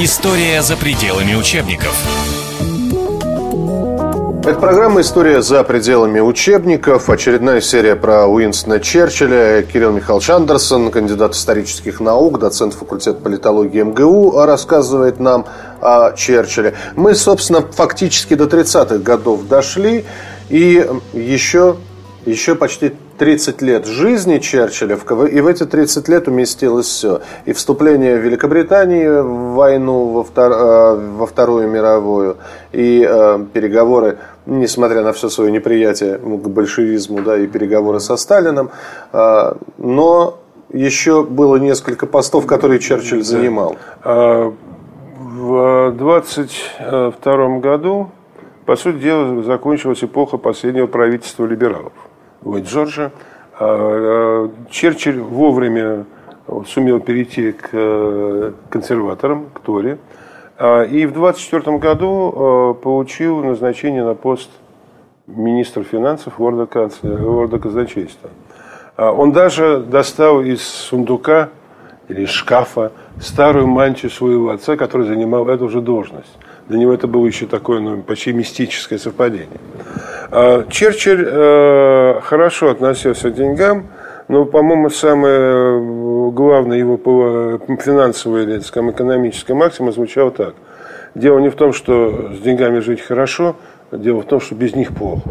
История за пределами учебников. Это программа «История за пределами учебников». Очередная серия про Уинстона Черчилля. Кирилл Михайлович Андерсон, кандидат исторических наук, доцент факультета политологии МГУ, рассказывает нам о Черчилле. Мы, собственно, фактически до 30-х годов дошли. И еще, еще почти 30 лет жизни Черчилля, и в эти 30 лет уместилось все. И вступление Великобритании в войну во, втор, э, во Вторую мировую, и э, переговоры, несмотря на все свое неприятие к большевизму, да, и переговоры со Сталином, э, но еще было несколько постов, которые Черчилль занимал. А, в 22 году, по сути дела, закончилась эпоха последнего правительства либералов. Ллойд Джорджа. А, а, Черчилль вовремя сумел перейти к э, консерваторам, к Торе. А, и в 24 году получил назначение на пост министра финансов Лорда, Лорда казначейства. Он даже достал из сундука или шкафа старую мантию своего отца, который занимал эту же должность. Для него это было еще такое ну, почти мистическое совпадение. А Черчилль э, хорошо относился к деньгам, но, по-моему, самое э, главное его финансовое или, скажем, экономическое максимум звучало так. Дело не в том, что с деньгами жить хорошо, дело в том, что без них плохо.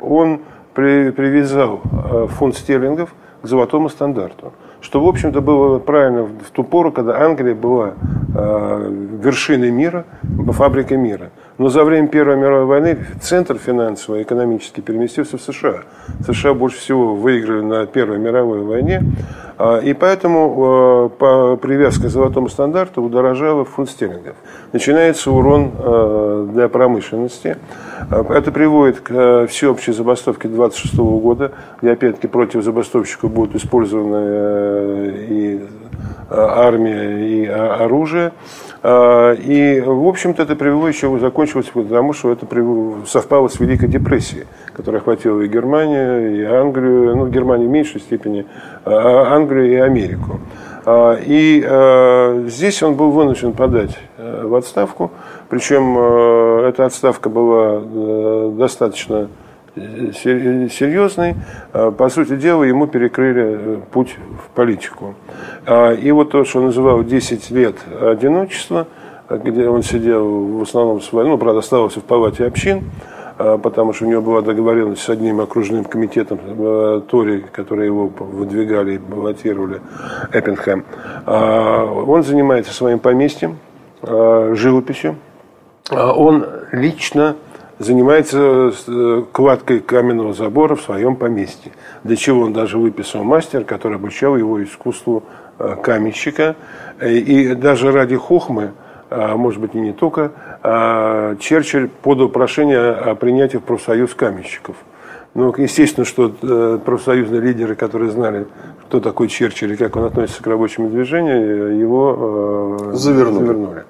Он при, привязал э, фунт стерлингов к золотому стандарту что, в общем-то, было правильно в ту пору, когда Англия была вершиной мира, фабрикой мира. Но за время Первой мировой войны центр финансовый, экономический переместился в США. США больше всего выиграли на Первой мировой войне, а, и поэтому э, по привязке к золотому стандарту удорожало фунт стерлингов. Начинается урон э, для промышленности. А, это приводит к э, всеобщей забастовке 26 года, где опять-таки против забастовщиков будут использованы и армия, и оружие. А, и, в общем-то, это привело еще, закончилось потому, что это совпало с Великой депрессией, которая охватила и Германию, и Англию, ну, Германию в меньшей степени, а Англию и Америку. А, и здесь он был вынужден подать э, в отставку, причем э, эта отставка была э, достаточно серьезный. По сути дела, ему перекрыли путь в политику. А, и вот то, что он называл 10 лет одиночества, где он сидел в основном, ну, правда, оставался в палате общин, а, потому что у него была договоренность с одним окружным комитетом э, Тори, которые его выдвигали и баллотировали, Эппенхэм. А, он занимается своим поместьем, живописью. Он лично занимается э, кладкой каменного забора в своем поместье. Для чего он даже выписал мастер, который обучал его искусству Э, каменщика. И даже ради хохмы, может быть и не только, Черчилль подал прошение о принятии в профсоюз каменщиков. Ну, естественно, что э, профсоюзные лидеры, которые знали, кто такой Черчилль и как он относится к рабочему движению, его э, завернули. завернули.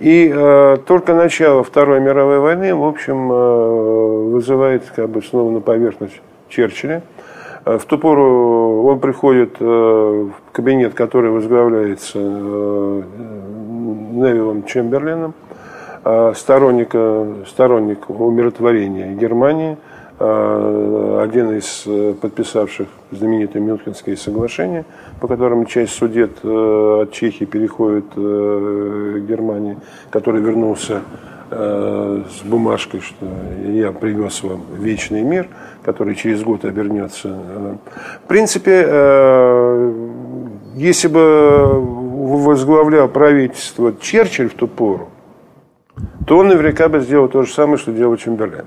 И э, только начало Второй мировой войны, в общем, э, вызывает как бы снова на поверхность Черчилля. Э, в ту пору он приходит э, в кабинет, который возглавляется э, Невилом Чемберлином, сторонник, сторонник умиротворения Германии, один из подписавших знаменитое Мюнхенское соглашение, по которому часть судет от Чехии переходит к Германии, который вернулся Э, с бумажкой, что я привез вам вечный мир, который через год обернется. В принципе, э, если бы возглавлял правительство Черчилль в ту пору, то он наверняка бы сделал то же самое, что делал Чемберлен.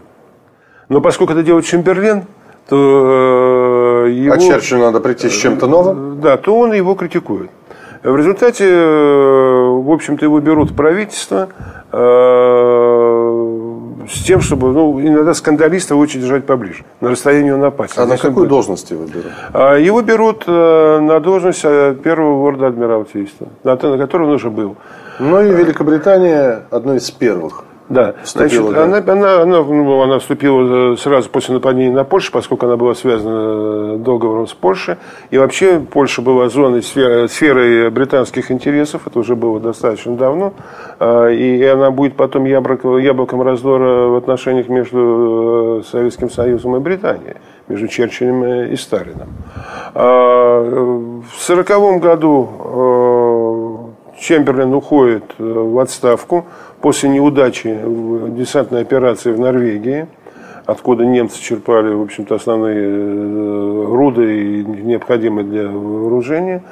Но поскольку это делает Чемберлен, то э, его... А Черчиллю надо прийти с чем-то новым? Да, то он его критикует. В результате, в общем-то, его берут в правительство, Э, с тем, чтобы ну, иногда скандалиста лучше держать поближе, на расстоянии он опасен. А на какую должность его берут? А, его берут э, на должность э, первого лорда Адмиралтейства, на котором он уже был. Ну и Великобритания одной из первых Да, значит, да? Она, она, она, ну, она вступила сразу после нападения на Польшу, поскольку она была связана договором с Польшей. И вообще Польша была зоной сферы, сферой британских интересов, это уже было достаточно давно. А, и она будет потом яблоком, яблоком раздора в отношениях между э, Советским Союзом и Британией, между Черчиллем и Сталином. А, в 1940 году э, Чемберлен уходит э, в отставку после неудачи десантной операции в Норвегии, откуда немцы черпали, в общем-то, основные э, руды, необходимые для вооружения.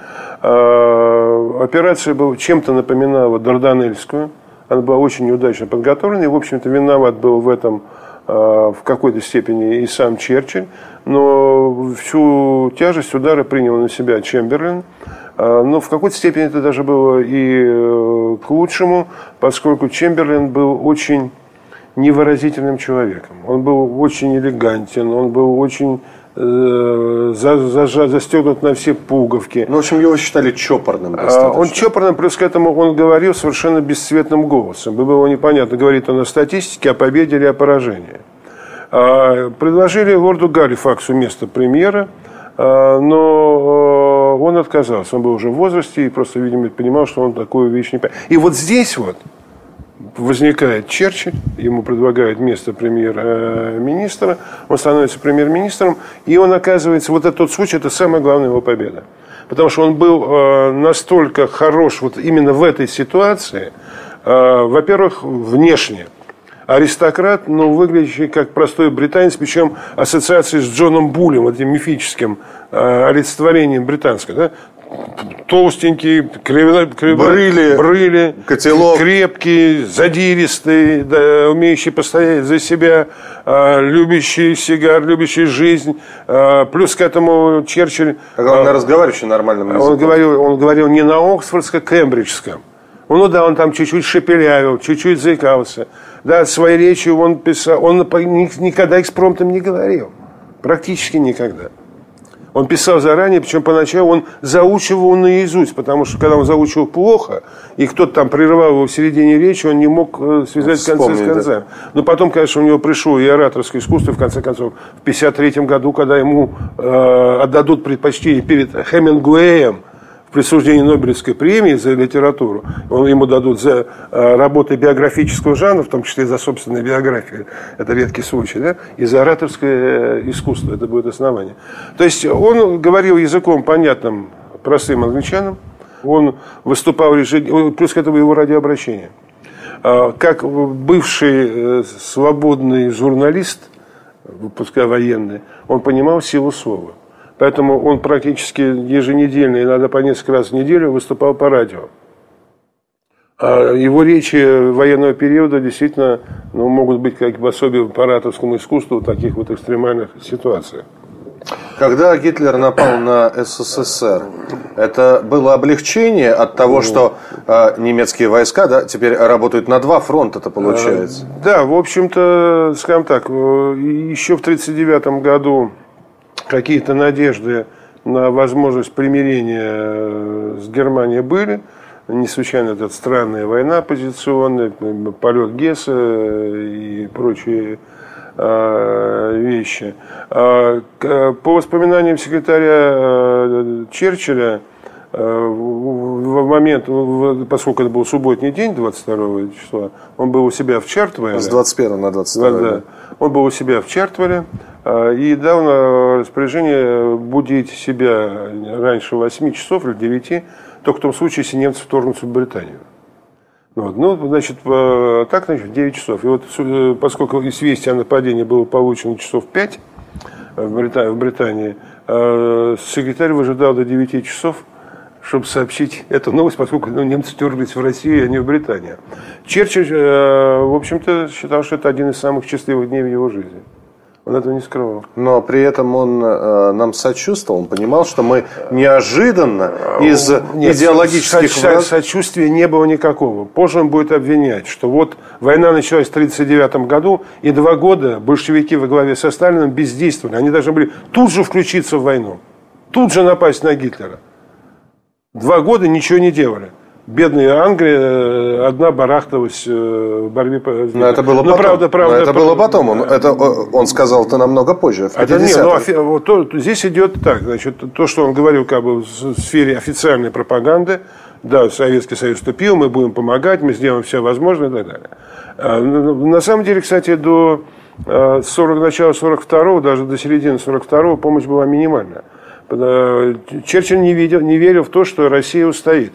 А, операция была, чем-то напоминала Дарданельскую. Она была очень неудачно подготовлена, и, в общем-то, виноват был в этом а, в какой-то степени и сам Черчилль, но всю тяжесть удара принял на себя Чемберлин. А, но в какой-то степени это даже было и э, к лучшему, поскольку Чемберлин был очень невыразительным человеком. Он был очень элегантен, он был очень э, застегнут на все пуговки. Ну, в общем, его считали чопорным а, достаточно. Он чопорным, плюс к этому он говорил совершенно бесцветным голосом. Было непонятно, говорит он о статистике, о победе или о поражении. А, предложили лорду Галифаксу место премьера – но э, он отказался. Он был уже в возрасте и просто, видимо, понимал, что он такую вещь не понимает. И вот здесь вот возникает Черчилль, ему предлагают место премьер-министра, он становится премьер-министром, и он оказывается, вот этот случай, это самая главная его победа. Потому что он был э, настолько хорош вот именно в этой ситуации, э, во-первых, внешне – аристократ, но выглядящий как простой британец, причем ассоциации с Джоном Булем, этим мифическим э, олицетворением британского. Да? толстенький, кривно, кривно, брыли, брыли котелок. крепкий, задиристый, да, умеющий постоять за себя, э, любящий сигар, любящий жизнь. Э, плюс к этому Черчилль... А главное, э, разговаривающий нормальным языком. Он говорил, он говорил не на Оксфордско-Кембриджском. Ну да, он там чуть-чуть шепелявил, чуть-чуть заикался. Да, своей речью он писал, он никогда экспромтом не говорил. Практически никогда. Он писал заранее, причем поначалу он заучивал наизусть, потому что когда он заучивал плохо, и кто-то там прерывал его в середине речи, он не мог э, связать концы с концами. Но потом, конечно, у него пришло и ораторское искусство, в конце концов, в 1953 году, когда ему э, отдадут предпочтение перед Хемингуэем, присуждении Нобелевской премии за литературу, он, ему дадут за э, работы биографического жанра, в том числе за собственную биографию, это редкий случай, да, и за ораторское э, искусство, это будет основание. То есть он говорил языком понятным простым англичанам, он выступал режим, плюс к этому его радиообращение. А, как бывший э, свободный журналист, пускай военный, он понимал силу слова. Поэтому он практически еженедельно, иногда по несколько раз в неделю выступал по радио. А его речи военного периода действительно ну, могут быть как бы особенно по ораторскому искусству в таких вот экстремальных ситуациях. Когда Гитлер напал на СССР, это было облегчение от того, ну, что э, немецкие войска да, теперь работают на два фронта, это получается? Э, да, в общем-то, скажем так, э, еще в 1939 году какие-то надежды на возможность примирения э, с Германией были. Не случайно эта странная война позиционная, полет Гесса и прочие э, вещи. А, по воспоминаниям секретаря э, Черчилля, в момент, поскольку это был субботний день, 22 числа, он был у себя в Чартвеле. С 21 на 22. Да, он был у себя в Чартвеле и дал на распоряжение будить себя раньше 8 часов или 9, только в том случае, если немцы вторгнутся в Британию. Вот. Ну, значит, так, значит, 9 часов. И вот э, поскольку известие о нападении было получено часов 5 в Британии, в Британии секретарь выжидал до 9 часов, чтобы сообщить эту новость, поскольку ну, немцы терлись в Россию, а не в Британию. Черчилль, э, в общем-то, считал, что это один из самых счастливых дней в его жизни. Он этого не скрывал. Но при этом он э, нам сочувствовал, он понимал, что мы неожиданно из Нет, идеологических... Со- враз... Сочувствия не было никакого. Позже он будет обвинять, что вот война началась в 1939 году, и два года большевики во главе со Сталином бездействовали. Они должны были тут же включиться в войну, тут же напасть на Гитлера. Два года ничего не делали. бедная Англия э, одна барахталась э, в борьбе. Но это было Но, потом. Правда, правда, Но это было потом. Он, это, он сказал это намного позже, в это нет, ну, то, здесь идет так, значит, то, что он говорил как бы в сфере официальной пропаганды, да, Советский Союз вступил, мы будем помогать, мы сделаем все возможное и так далее. А, ну, ну, на самом деле, кстати, до 40, а, начала 42-го, даже до середины 42-го помощь была минимальная. Черчилль не, видел, не верил в то, что Россия устоит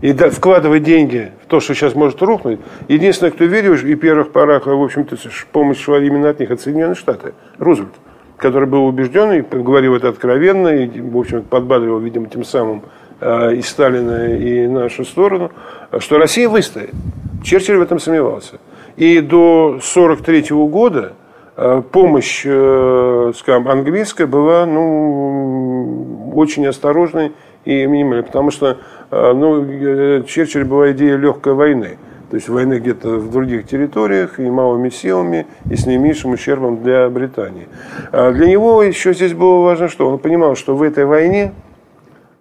и вкладывать деньги в то, что сейчас может рухнуть, единственное, кто верил, и первых порах, в общем-то, помощь шла именно от них, от Соединенных Штатов, Рузвельт, который был убежден и говорил это откровенно, и, в общем подбадривал, видимо, тем самым э, и Сталина, и нашу сторону, что Россия выстоит. Черчилль в этом сомневался. И до 1943 года помощь, э, скажем, английская была ну, очень осторожной и минимальной, потому что а, ну, э, Черчилль была идея легкой войны. То есть войны где-то в других территориях и малыми силами, и с наименьшим ущербом для Британии. А для него еще здесь было важно что? Он понимал, что в этой войне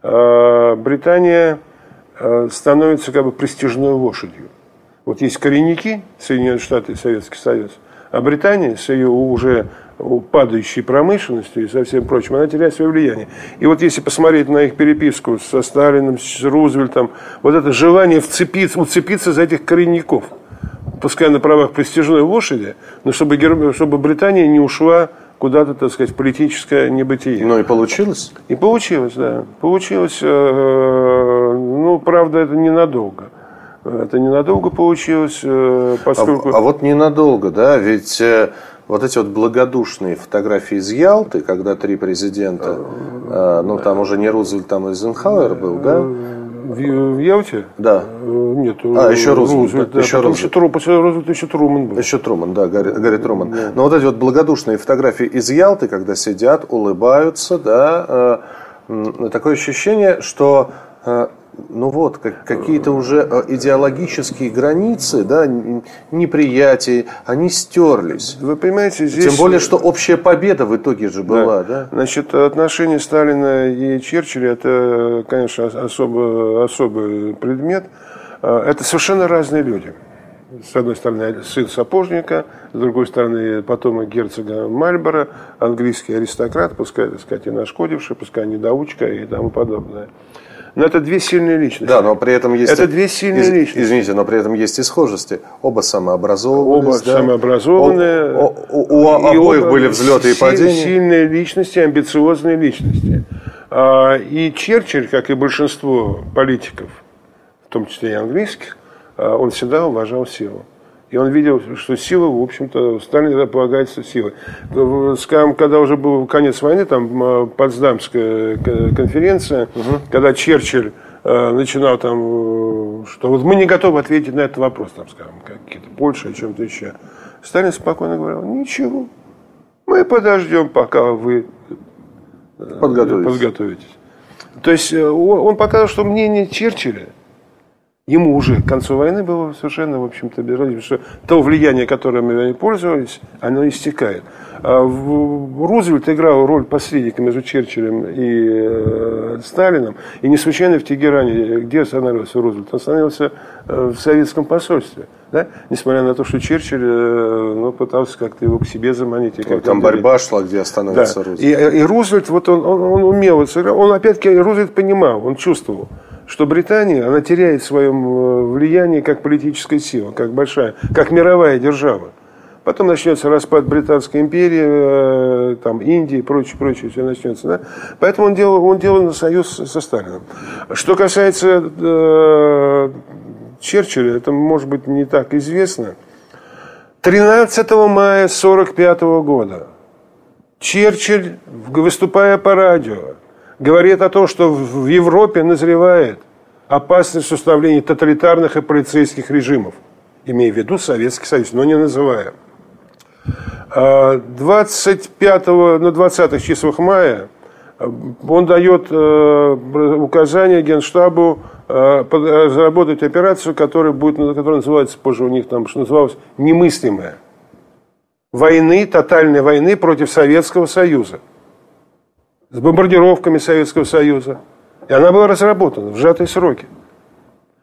Британия становится как бы престижной лошадью. Вот есть коренники, Соединенные Штаты и Советский Союз, а Британия с ее уже падающей промышленностью и со всем прочим, она теряет свое влияние. И вот если посмотреть на их переписку со Сталиным, с Рузвельтом, вот это желание вцепиться, уцепиться за этих коренников, пускай на правах престижной лошади, но чтобы, чтобы Британия не ушла куда-то, так сказать, в политическое небытие. Ну и получилось? И получилось, да. Получилось, э, ну, правда, это ненадолго. Это ненадолго получилось, э, поскольку... А, а вот ненадолго, да, ведь э, вот эти вот благодушные фотографии из Ялты, когда три президента, э, ну там уже не Рузвельт, там Эйзенхауэр был, да? В, в Ялте? Да. Нет. А, еще Рузвельт. Рузвельт да, еще Рузвельт. Тру, после Рузвельта еще Труман был. Еще Труман, да, Гарри, Гарри Труман. Да. Но вот эти вот благодушные фотографии из Ялты, когда сидят, улыбаются, да, такое ощущение, что ну вот, как, какие-то уже э, идеологические границы, да, неприятия, они стерлись. Вы понимаете, здесь... Тем более, что общая победа в итоге же была, да? да? Значит, отношения Сталина и Черчилля, это, конечно, особо, особый предмет. Э, это совершенно разные люди. С одной стороны, сын сапожника, с другой стороны, потомок герцога Мальборо, английский аристократ, пускай, так сказать, и нашкодивший, пускай недоучка и тому подобное. Но это две сильные личности. Да, но при этом есть... Это две сильные из, личности. Извините, но при этом есть и схожести. Оба самообразованные. Оба да? самообразованные. О, о, у, у обоих оба были взлеты и падения. Сильные личности, амбициозные личности. А, и Черчилль, как и большинство политиков, в том числе и английских, а, он всегда уважал силу. И он видел, что сила, в общем-то, Сталин полагается силой. Скажем, когда уже был конец войны, там Потсдамская конференция, угу. когда Черчилль э, начинал там, э, что вот мы не готовы ответить на этот вопрос, там, скажем, какие-то Польша, о чем-то еще. Сталин спокойно говорил, ничего, мы подождем, пока вы э, подготовитесь. подготовитесь. То есть он показал, что мнение Черчилля Ему уже к концу войны было совершенно, в общем-то, безразлично, что то влияние, которым они пользовались, оно истекает. А Рузвельт играл роль посредника между Черчиллем и э, Сталином. И не случайно в Тегеране, где остановился Рузвельт? Он остановился э, в советском посольстве. Да? Несмотря на то, что Черчилль э, ну, пытался как-то его к себе заманить. Как Там борьба шла, где остановился да. Рузвельт. И, и Рузвельт, вот он, он, он умел. Он опять-таки, Рузвельт понимал, он чувствовал что Британия, она теряет свое влияние как политическая сила, как большая, как мировая держава. Потом начнется распад Британской империи, э, там, Индии и прочее, прочее, все начнется. Да? Поэтому он делал, он делал союз со Сталином. Что касается э, Черчилля, это может быть не так известно. 13 мая 1945 года Черчилль, выступая по радио, говорит о том, что в Европе назревает опасность установления тоталитарных и полицейских режимов, имея в виду Советский Союз, но не называя. 25 а, на 20 числах мая э, он дает э, указание Генштабу э, разработать операцию, которая, будет, которая называется позже у них там, что называлось, немыслимая. Войны, тотальной войны против Советского Союза с бомбардировками Советского Союза. И она была разработана в сжатые сроки.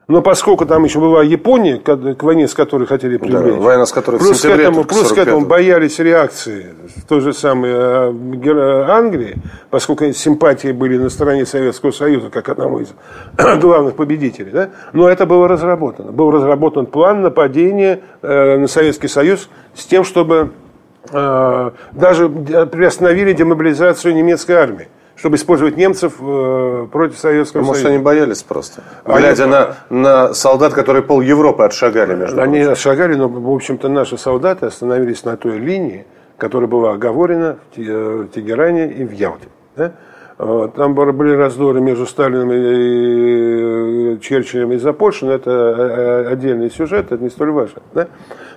Но поскольку там еще была Япония, к войне с которой хотели привлечь, да, война с которой плюс, к этому, плюс к этому боялись реакции той же самой э, Англии, поскольку симпатии были на стороне Советского Союза, как одного из главных победителей. Да? Но это было разработано. Был разработан план нападения э, на Советский Союз с тем, чтобы э, даже приостановили демобилизацию немецкой армии чтобы использовать немцев э, против Советского Может, Союза. они боялись просто? Глядя они... на, на солдат, которые пол Европы отшагали, между Они прочим. отшагали, но, в общем-то, наши солдаты остановились на той линии, которая была оговорена в э, Тегеране и в Ялте. Да? Там были раздоры между Сталином и Черчиллем из-за Польши, но это э, отдельный сюжет, это не столь важно. Да?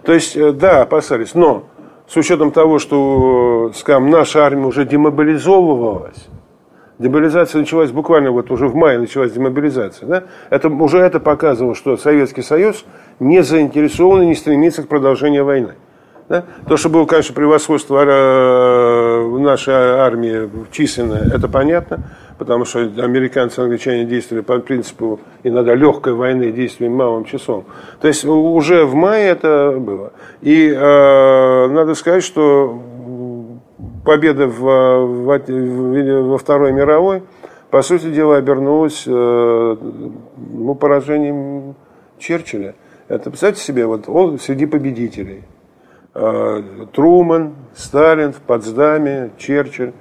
То есть, да, опасались, но с учетом того, что, скажем, наша армия уже демобилизовывалась, Демобилизация началась буквально вот уже в мае началась демобилизация. Да? Это, уже это показывало, что Советский Союз не заинтересован и не стремится к продолжению войны. Да? То, что было, конечно, превосходство э, нашей армии численное, это понятно, потому что американцы и англичане действовали по принципу иногда легкой войны, действием малым часом. То есть уже в мае это было. И э, надо сказать, что победа в, в, во Второй мировой, по сути дела, обернулась э, ну, поражением Черчилля. Это, представьте себе, вот он среди победителей. Э, Труман, Сталин в Потсдаме, Черчилль.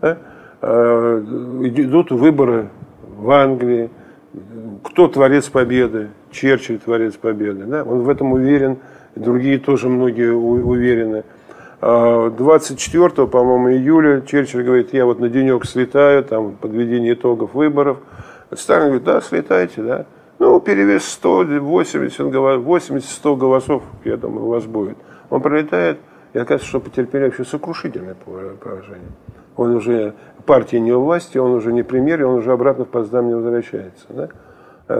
Да? Э, идут выборы в Англии. Кто творец победы? Черчилль творец победы. Да? Он в этом уверен, другие тоже многие уверены. 24, по-моему, июля Черчилль говорит, я вот на денек слетаю, там, подведение итогов выборов. Сталин говорит, да, слетайте, да. Ну, перевес 180, 80-100 голосов, я думаю, у вас будет. Он пролетает, и оказывается, что потерпели вообще сокрушительное поражение. Он уже, партия не у власти, он уже не премьер, и он уже обратно в Потсдам не возвращается. Да?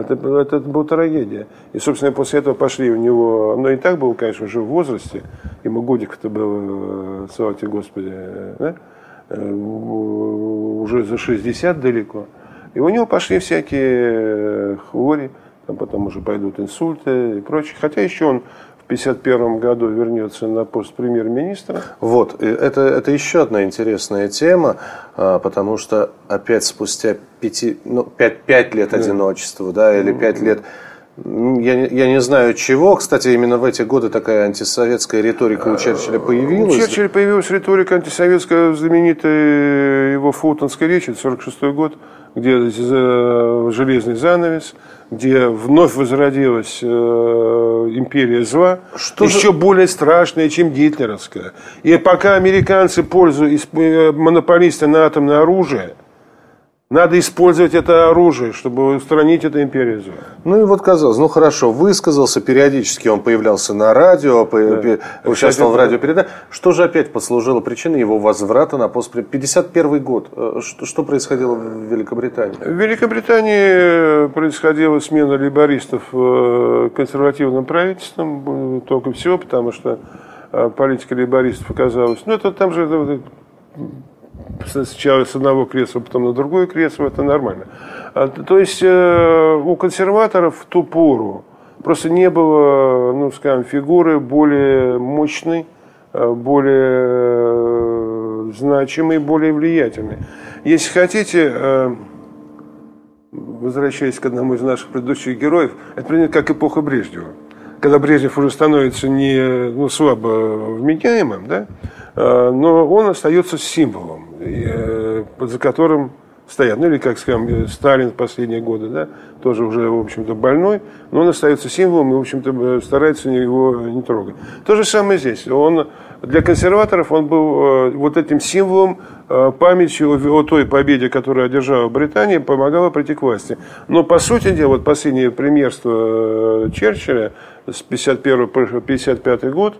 Это, это, это была трагедия. И, собственно, после этого пошли у него... Но и так был, конечно, уже в возрасте. Ему годик-то был, э, слава тебе Господи, да? Э, уже за 60 далеко. И у него пошли всякие э, хвори, там потом уже пойдут инсульты и прочее. Хотя еще он 1951 году вернется на пост премьер-министра. Вот, это, это еще одна интересная тема, а, потому что опять спустя пяти, ну, пять, пять лет одиночества, да, или пять лет я, я не знаю чего. Кстати, именно в эти годы такая антисоветская риторика у Черчилля появилась. У Черчилля появилась риторика антисоветская, знаменитая его фултонская речь, это 46 год, где железный занавес, где вновь возродилась э, империя зла, что еще же... более страшная, чем гитлеровская. И пока американцы пользуются э, монополисты на атомное оружие – надо использовать это оружие, чтобы устранить эту империю зла. Ну и вот казалось, ну хорошо, высказался, периодически он появлялся на радио, да. участвовал в радиопередаче. Что же опять послужило причиной его возврата на пост? 51 год. Э, что, что происходило в Великобритании? В Великобритании происходила смена либористов э, консервативным правительством, только всего, потому что э, политика либористов оказалась... Ну, это там же сначала с одного кресла, потом на другое кресло, это нормально. А, то есть э, у консерваторов в ту пору просто не было, ну, скажем, фигуры более мощной, э, более э, значимой, более влиятельной. Если хотите, возвращаясь к одному из наших предыдущих героев, это примерно как эпоха Брежнева. Когда Брежнев уже становится не ну, слабо вменяемым, да, но он остается символом Э, за которым стоят. Ну или, как скажем, э, Сталин в последние годы, да, тоже уже, в общем-то, больной, но он остается символом и, в общем-то, э, старается его не трогать. То же самое здесь. Он, для консерваторов он был вот этим символом, памятью о той победе, которую одержала Британия, помогала прийти к власти. Но, по сути дела, вот последнее премьерство Черчилля с 51 по 55 год,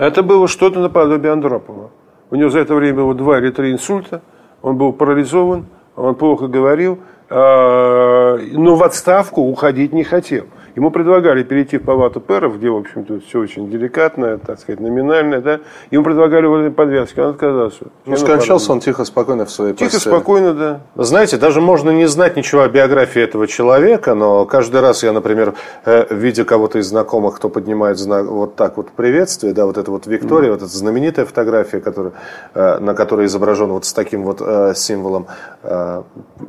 это было что-то наподобие Андропова. У него за это время было два или три инсульта, он был парализован, он плохо говорил, а, но в отставку уходить не хотел. Ему предлагали перейти в палату пэров, где, в общем-то, все очень деликатно, так сказать, номинально, да. Ему предлагали вот подвязки, он отказался. Ну, скончался он тихо, спокойно в своей Тихо, постели. спокойно, да. Знаете, даже можно не знать ничего о биографии этого человека, но каждый раз я, например, э, видя кого-то из знакомых, кто поднимает знак, вот так вот приветствие, да, вот это вот Виктория, mm. вот эта знаменитая фотография, которая, э, на которой изображен вот с таким вот э, символом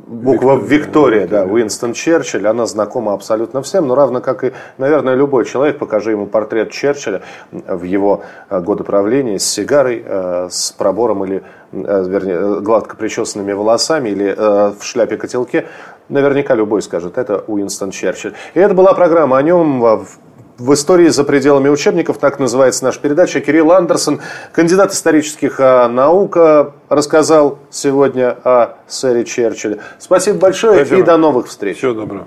буква Виктория, Виктория, да, Уинстон Черчилль, она знакома абсолютно всем, но равно как и, наверное, любой человек, покажи ему портрет Черчилля в его годы правления с сигарой, с пробором или, вернее, гладко причесанными волосами или в шляпе-котелке, наверняка любой скажет, это Уинстон Черчилль. И это была программа о нем в истории за пределами учебников, так называется наша передача. Кирилл Андерсон, кандидат исторических наук, рассказал сегодня о сэре Черчилле. Спасибо большое Спасибо. и до новых встреч. Всего доброго.